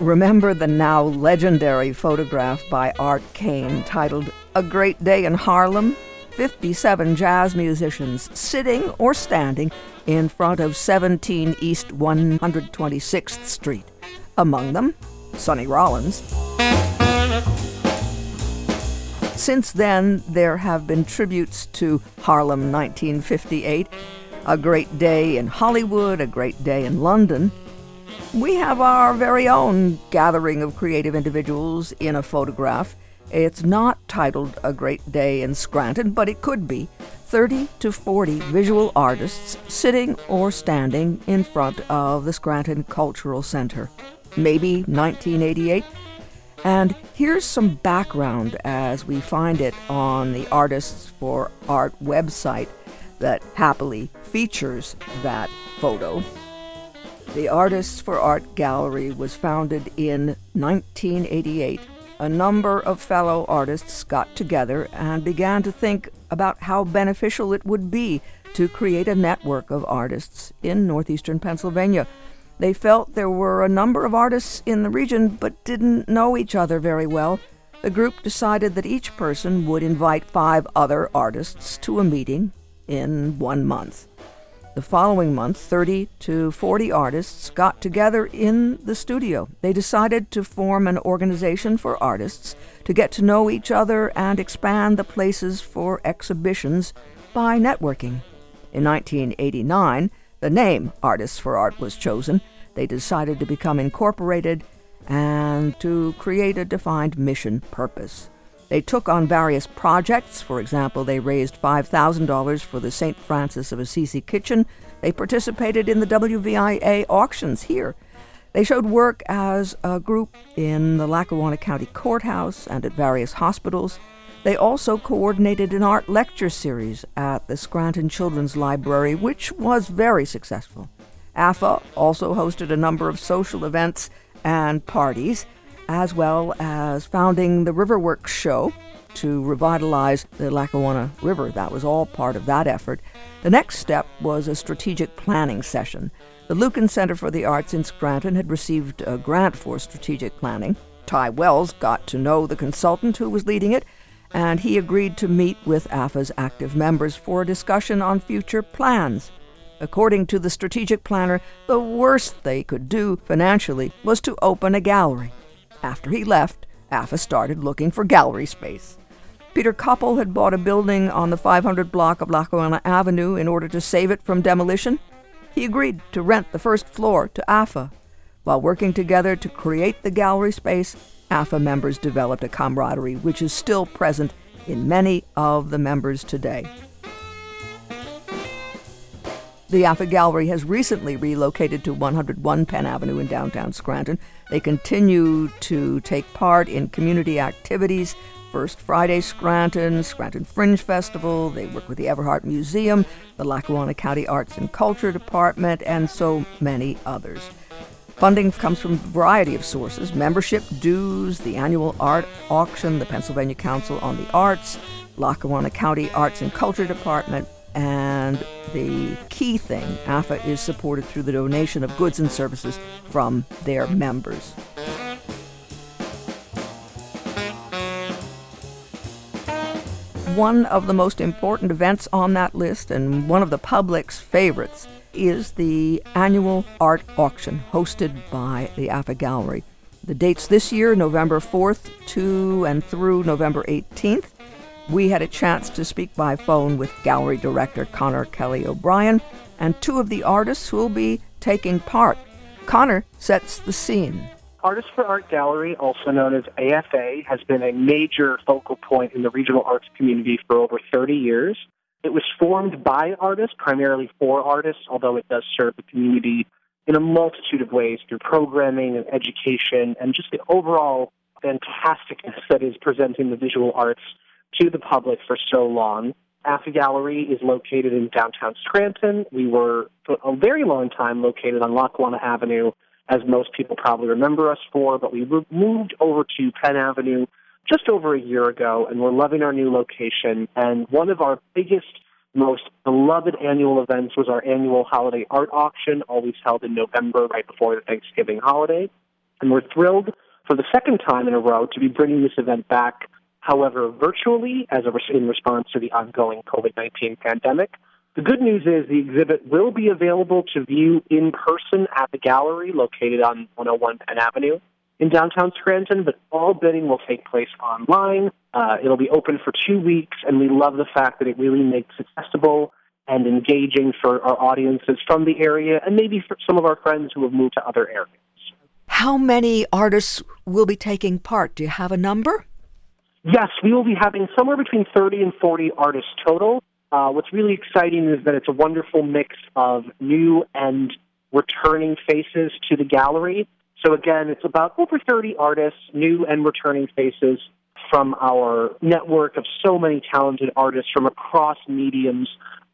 Remember the now legendary photograph by Art Kane titled A Great Day in Harlem? 57 jazz musicians sitting or standing in front of 17 East 126th Street. Among them, Sonny Rollins. Since then, there have been tributes to Harlem 1958, A Great Day in Hollywood, A Great Day in London. We have our very own gathering of creative individuals in a photograph. It's not titled A Great Day in Scranton, but it could be. 30 to 40 visual artists sitting or standing in front of the Scranton Cultural Center. Maybe 1988. And here's some background as we find it on the Artists for Art website that happily features that photo. The Artists for Art Gallery was founded in 1988 a number of fellow artists got together and began to think about how beneficial it would be to create a network of artists in northeastern Pennsylvania. They felt there were a number of artists in the region but didn't know each other very well. The group decided that each person would invite five other artists to a meeting in one month. The following month, 30 to 40 artists got together in the studio. They decided to form an organization for artists to get to know each other and expand the places for exhibitions by networking. In 1989, the name Artists for Art was chosen. They decided to become incorporated and to create a defined mission purpose. They took on various projects. For example, they raised $5,000 for the St. Francis of Assisi Kitchen. They participated in the WVIA auctions here. They showed work as a group in the Lackawanna County Courthouse and at various hospitals. They also coordinated an art lecture series at the Scranton Children's Library, which was very successful. AFA also hosted a number of social events and parties as well as founding the Riverworks Show to revitalize the Lackawanna River. That was all part of that effort. The next step was a strategic planning session. The Lucan Center for the Arts in Scranton had received a grant for strategic planning. Ty Wells got to know the consultant who was leading it, and he agreed to meet with AFA's active members for a discussion on future plans. According to the strategic planner, the worst they could do financially was to open a gallery. After he left, AFA started looking for gallery space. Peter Koppel had bought a building on the 500 block of Lackawanna Avenue in order to save it from demolition. He agreed to rent the first floor to AFA. While working together to create the gallery space, AFA members developed a camaraderie which is still present in many of the members today. The AFA Gallery has recently relocated to 101 Penn Avenue in downtown Scranton. They continue to take part in community activities. First Friday Scranton, Scranton Fringe Festival. They work with the Everhart Museum, the Lackawanna County Arts and Culture Department, and so many others. Funding comes from a variety of sources membership dues, the annual art auction, the Pennsylvania Council on the Arts, Lackawanna County Arts and Culture Department, and the key thing, AFA is supported through the donation of goods and services from their members. One of the most important events on that list, and one of the public's favorites, is the annual art auction hosted by the AFA Gallery. The dates this year, November 4th to and through November 18th we had a chance to speak by phone with gallery director Connor Kelly O'Brien and two of the artists who will be taking part. Connor sets the scene. Artists for Art Gallery, also known as AFA, has been a major focal point in the regional arts community for over 30 years. It was formed by artists, primarily for artists, although it does serve the community in a multitude of ways through programming and education and just the overall fantasticness that is presenting the visual arts to the public for so long. AFA Gallery is located in downtown Scranton. We were, for a very long time, located on Lackawanna Avenue, as most people probably remember us for, but we moved over to Penn Avenue just over a year ago, and we're loving our new location. And one of our biggest, most beloved annual events was our annual holiday art auction, always held in November, right before the Thanksgiving holiday. And we're thrilled for the second time in a row to be bringing this event back, however, virtually as a, in response to the ongoing COVID 19 pandemic. The good news is the exhibit will be available to view in person at the gallery located on 101 Penn Avenue in downtown Scranton, but all bidding will take place online. Uh, it'll be open for two weeks, and we love the fact that it really makes it accessible and engaging for our audiences from the area and maybe for some of our friends who have moved to other areas. How many artists will be taking part? Do you have a number? Yes, we will be having somewhere between 30 and 40 artists total. Uh, what's really exciting is that it's a wonderful mix of new and returning faces to the gallery. So again, it's about over 30 artists, new and returning faces from our network of so many talented artists from across mediums,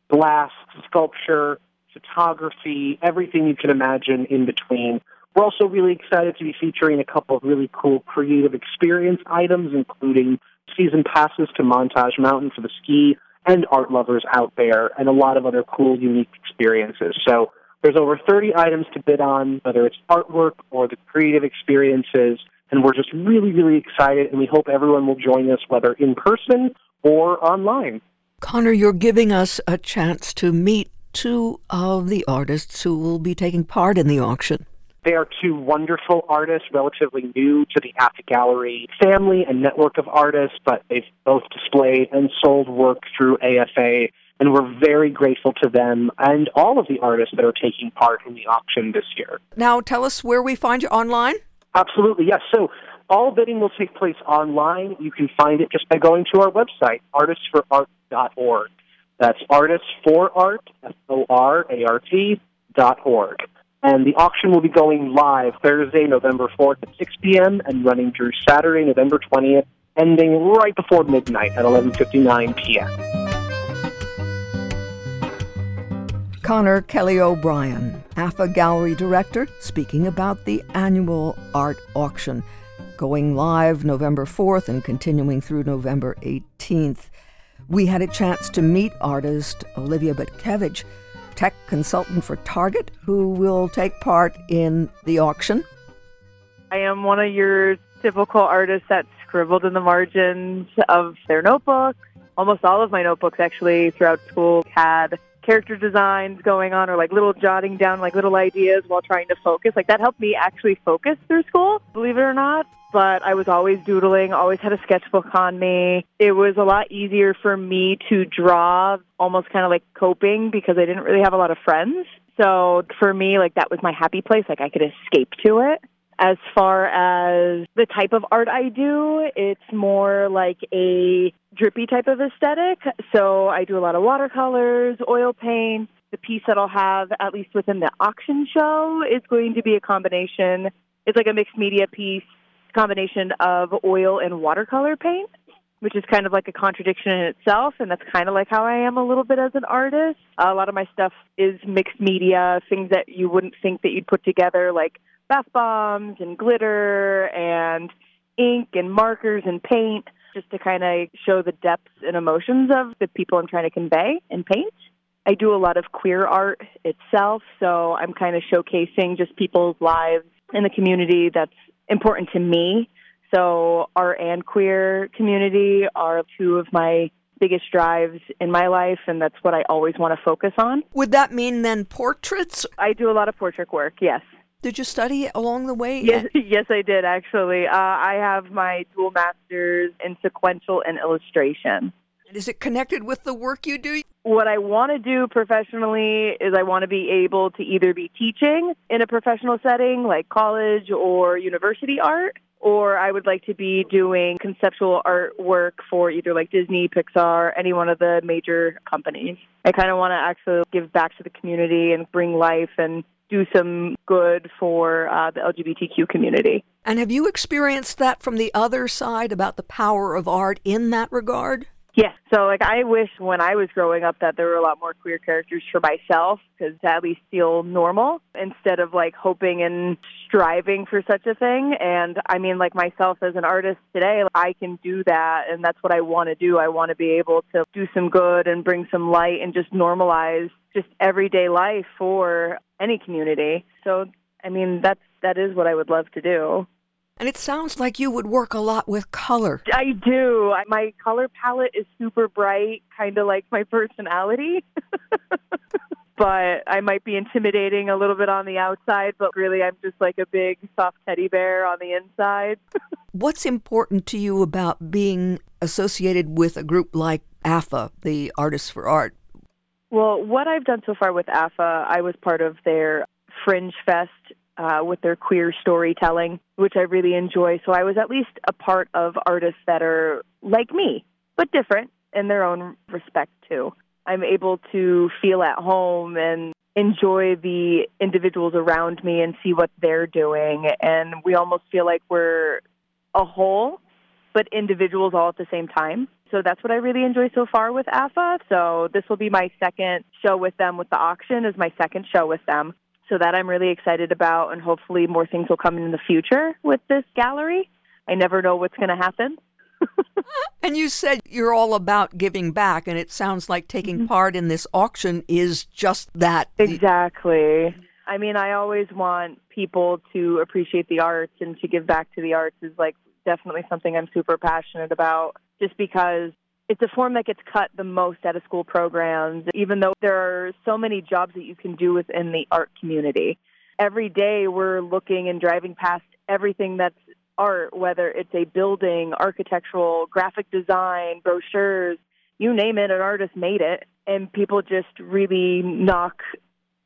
glass, sculpture, photography, everything you can imagine in between. We're also really excited to be featuring a couple of really cool creative experience items, including season passes to Montage Mountain for the ski and art lovers out there, and a lot of other cool, unique experiences. So there's over 30 items to bid on, whether it's artwork or the creative experiences, and we're just really, really excited, and we hope everyone will join us, whether in person or online. Connor, you're giving us a chance to meet two of the artists who will be taking part in the auction. They are two wonderful artists, relatively new to the the Gallery family and network of artists, but they've both displayed and sold work through AFA, and we're very grateful to them and all of the artists that are taking part in the auction this year. Now, tell us where we find you online. Absolutely, yes. So all bidding will take place online. You can find it just by going to our website, artistsforart.org. That's artists for art, F O R A R T dot org. And the auction will be going live Thursday, November 4th at 6 p.m. and running through Saturday, November 20th, ending right before midnight at 11.59 p.m. Connor Kelly O'Brien, AFA Gallery Director, speaking about the annual art auction going live November 4th and continuing through November 18th. We had a chance to meet artist Olivia Butkiewicz tech consultant for Target, who will take part in the auction. I am one of your typical artists that scribbled in the margins of their notebooks. Almost all of my notebooks, actually, throughout school had character designs going on or like little jotting down like little ideas while trying to focus. Like that helped me actually focus through school, believe it or not but I was always doodling, always had a sketchbook on me. It was a lot easier for me to draw, almost kind of like coping because I didn't really have a lot of friends. So for me, like that was my happy place. Like I could escape to it. As far as the type of art I do, it's more like a drippy type of aesthetic. So I do a lot of watercolors, oil paint. The piece that I'll have, at least within the auction show, is going to be a combination. It's like a mixed media piece combination of oil and watercolor paint, which is kind of like a contradiction in itself. And that's kind of like how I am a little bit as an artist. A lot of my stuff is mixed media, things that you wouldn't think that you'd put together, like bath bombs and glitter and ink and markers and paint, just to kind of show the depths and emotions of the people I'm trying to convey and paint. I do a lot of queer art itself, so I'm kind of showcasing just people's lives in the community that's important to me. So, art and queer community are two of my biggest drives in my life, and that's what I always want to focus on. Would that mean then portraits? I do a lot of portrait work, yes. Did you study along the way? Yes, yes, I did actually. Uh, I have my dual masters in sequential and illustration. And is it connected with the work you do? What I want to do professionally is I want to be able to either be teaching in a professional setting like college or university art, or I would like to be doing conceptual artwork for either like Disney, Pixar, any one of the major companies. I kind of want to actually give back to the community and bring life and do some good for uh, the LGBTQ community. And have you experienced that from the other side about the power of art in that regard? Yes. So, like, I wish when I was growing up that there were a lot more queer characters for myself because at least feel normal instead of like hoping and striving for such a thing. And I mean, like myself as an artist today, I can do that. And that's what I want to do. I want to be able to do some good and bring some light and just normalize just everyday life for any community. So, I mean, that's that is what I would love to do. And it sounds like you would work a lot with color. I do. My color palette is super bright, kind of like my personality. but I might be intimidating a little bit on the outside, but really I'm just like a big soft teddy bear on the inside. What's important to you about being associated with a group like AFA, the Artists for Art? Well, what I've done so far with AFA, I was part of their Fringe Fest uh, with their queer storytelling, which I really enjoy. So I was at least a part of artists that are like me, but different in their own respect too. I'm able to feel at home and enjoy the individuals around me and see what they're doing. And we almost feel like we're a whole, but individuals all at the same time. So that's what I really enjoy so far with AFA. So this will be my second show with them with the auction is my second show with them. So that I'm really excited about and hopefully more things will come in the future with this gallery. I never know what's going to happen. and you said you're all about giving back and it sounds like taking mm-hmm. part in this auction is just that. Exactly. I mean, I always want people to appreciate the arts and to give back to the arts is like definitely something I'm super passionate about just because it's a form that gets cut the most out of school programs, even though there are so many jobs that you can do within the art community. Every day we're looking and driving past everything that's art, whether it's a building, architectural, graphic design, brochures, you name it, an artist made it. And people just really knock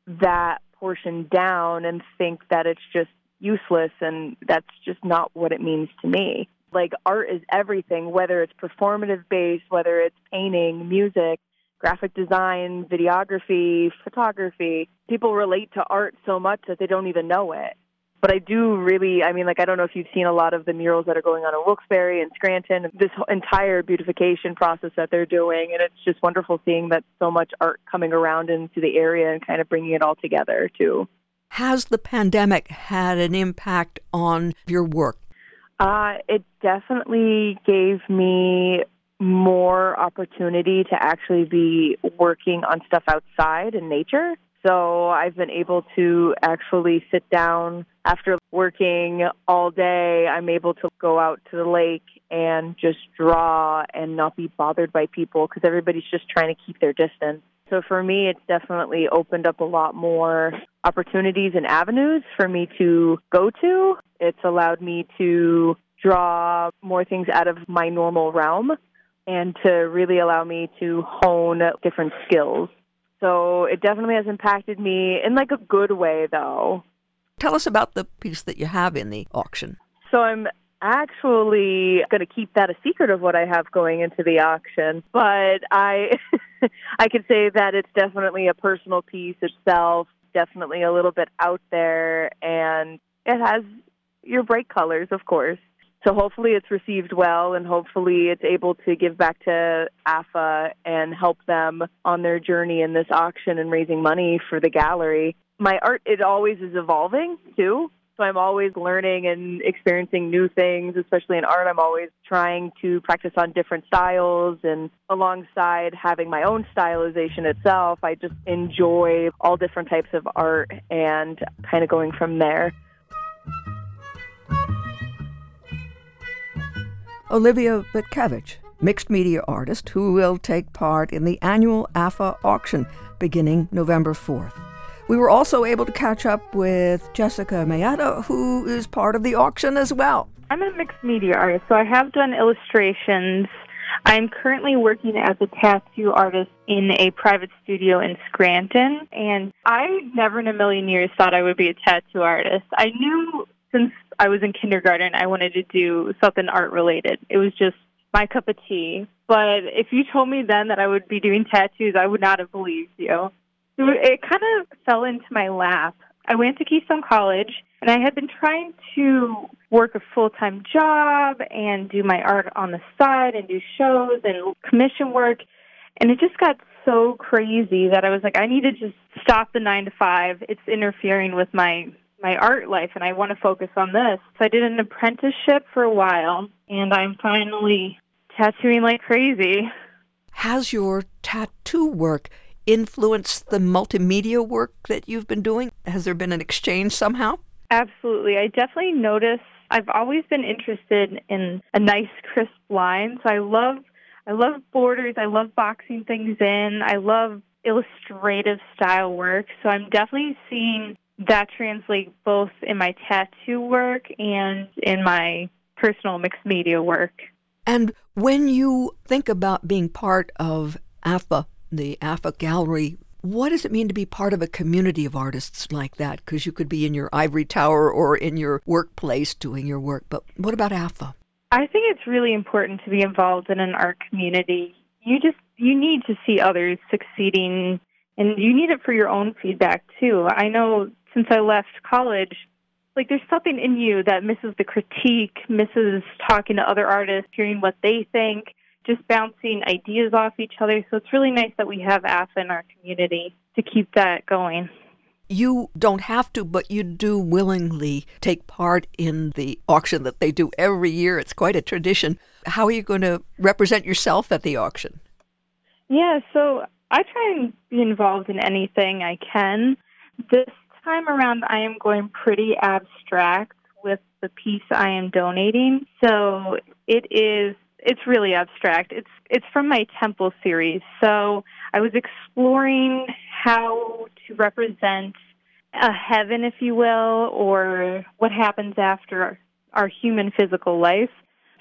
that portion down and think that it's just useless, and that's just not what it means to me. Like art is everything, whether it's performative based, whether it's painting, music, graphic design, videography, photography. People relate to art so much that they don't even know it. But I do really, I mean, like, I don't know if you've seen a lot of the murals that are going on in Wilkes-Barre and Scranton, this entire beautification process that they're doing. And it's just wonderful seeing that so much art coming around into the area and kind of bringing it all together, too. Has the pandemic had an impact on your work? Uh, it definitely gave me more opportunity to actually be working on stuff outside in nature. So I've been able to actually sit down after working all day. I'm able to go out to the lake and just draw and not be bothered by people because everybody's just trying to keep their distance. So for me, it's definitely opened up a lot more opportunities and avenues for me to go to. It's allowed me to draw more things out of my normal realm and to really allow me to hone different skills. So it definitely has impacted me in like a good way though. Tell us about the piece that you have in the auction. So I'm actually going to keep that a secret of what I have going into the auction, but I I could say that it's definitely a personal piece itself, definitely a little bit out there and it has your bright colors, of course. So hopefully it's received well and hopefully it's able to give back to AFA and help them on their journey in this auction and raising money for the gallery. My art, it always is evolving too. So I'm always learning and experiencing new things, especially in art. I'm always trying to practice on different styles and alongside having my own stylization itself, I just enjoy all different types of art and kind of going from there. Olivia Butkiewicz, mixed media artist who will take part in the annual AFA auction beginning November 4th. We were also able to catch up with Jessica Maietta, who is part of the auction as well. I'm a mixed media artist, so I have done illustrations. I'm currently working as a tattoo artist in a private studio in Scranton, and I never in a million years thought I would be a tattoo artist. I knew since I was in kindergarten, I wanted to do something art related. It was just my cup of tea. But if you told me then that I would be doing tattoos, I would not have believed you. It kind of fell into my lap. I went to Keystone College and I had been trying to work a full time job and do my art on the side and do shows and commission work. And it just got so crazy that I was like, I need to just stop the nine to five. It's interfering with my my art life and I want to focus on this. So I did an apprenticeship for a while and I'm finally tattooing like crazy. Has your tattoo work influenced the multimedia work that you've been doing? Has there been an exchange somehow? Absolutely. I definitely notice I've always been interested in a nice crisp line. So I love I love borders, I love boxing things in. I love illustrative style work. So I'm definitely seeing that translate both in my tattoo work and in my personal mixed media work. And when you think about being part of AFA, the AFA Gallery, what does it mean to be part of a community of artists like that? Because you could be in your ivory tower or in your workplace doing your work, but what about AFA? I think it's really important to be involved in an art community. You just you need to see others succeeding and you need it for your own feedback too. I know since I left college, like there's something in you that misses the critique, misses talking to other artists, hearing what they think, just bouncing ideas off each other. So it's really nice that we have AFA in our community to keep that going. You don't have to, but you do willingly take part in the auction that they do every year. It's quite a tradition. How are you going to represent yourself at the auction? Yeah, so I try and be involved in anything I can. This time around, I am going pretty abstract with the piece I am donating. So it is it's really abstract. It's it's from my temple series. So I was exploring how to represent a heaven, if you will, or what happens after our our human physical life.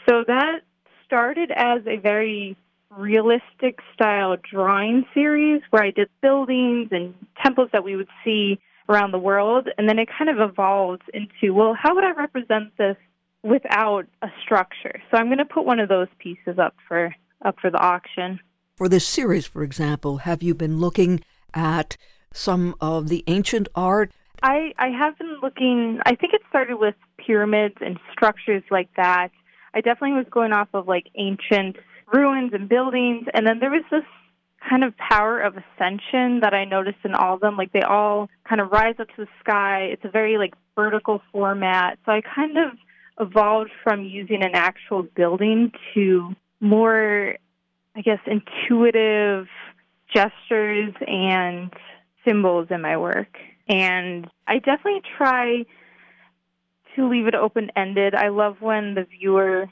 So that started as a very realistic style drawing series where I did buildings and temples that we would see around the world. And then it kind of evolved into, well, how would I represent this without a structure? So I'm going to put one of those pieces up for up for the auction. For this series, for example, have you been looking at some of the ancient art? I, I have been looking, I think it started with pyramids and structures like that. I definitely was going off of like ancient ruins and buildings. And then there was this kind of power of ascension that I noticed in all of them. Like they all kind of rise up to the sky. It's a very like vertical format. So I kind of evolved from using an actual building to more, I guess, intuitive gestures and symbols in my work. And I definitely try to leave it open ended. I love when the viewer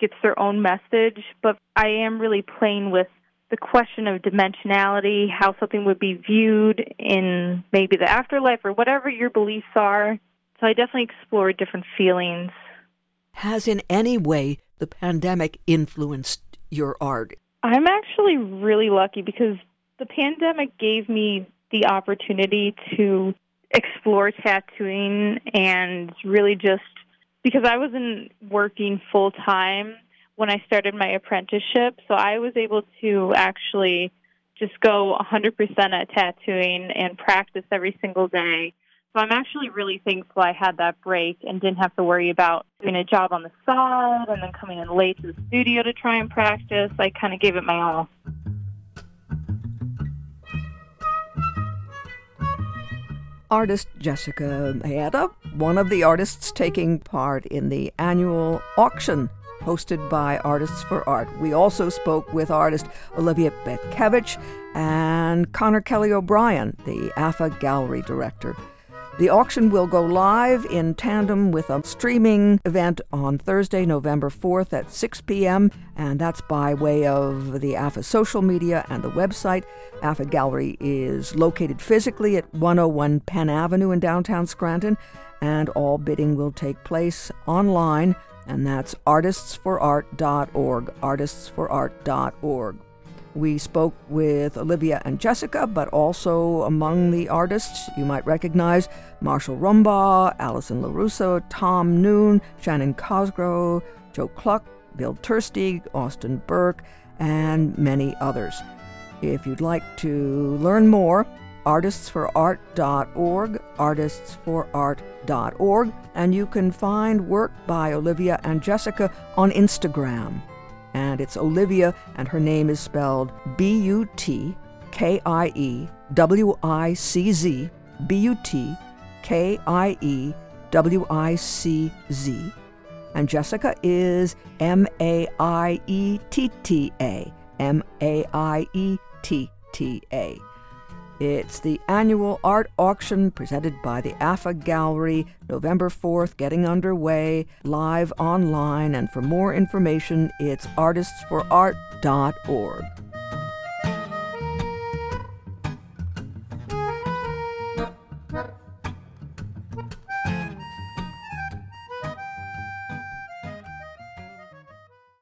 gets their own message, but I am really playing with the question of dimensionality, how something would be viewed in maybe the afterlife or whatever your beliefs are. So I definitely explore different feelings. Has in any way the pandemic influenced your art? I'm actually really lucky because the pandemic gave me the opportunity to explore tattooing and really just because I wasn't working full time when I started my apprenticeship, so I was able to actually just go 100% at tattooing and practice every single day. So I'm actually really thankful I had that break and didn't have to worry about doing a job on the side and then coming in late to the studio to try and practice. I kind of gave it my all. artist Jessica Maietta, one of the artists taking part in the annual auction hosted by Artists for Art. We also spoke with artist Olivia Butkiewicz and Connor Kelly O'Brien, the AFA Gallery Director. The auction will go live in tandem with a streaming event on Thursday, November 4th at 6 p.m., and that's by way of the AFA social media and the website. AFA Gallery is located physically at 101 Penn Avenue in downtown Scranton, and all bidding will take place online, and that's artistsforart.org. Artistsforart.org. We spoke with Olivia and Jessica, but also among the artists you might recognize Marshall Rumbaugh, Allison LaRusso, Tom Noon, Shannon Cosgrove, Joe Cluck, Bill Tursteig, Austin Burke, and many others. If you'd like to learn more, artistsforart.org, artistsforart.org, and you can find work by Olivia and Jessica on Instagram and it's Olivia, and her name is spelled B U T K I E W I C Z, B U T K I E W I C Z. And Jessica is M A I E T T A, M A I E T T A. It's the annual art auction presented by the AFA Gallery, November 4th, getting underway, live online. And for more information, it's artistsforart.org.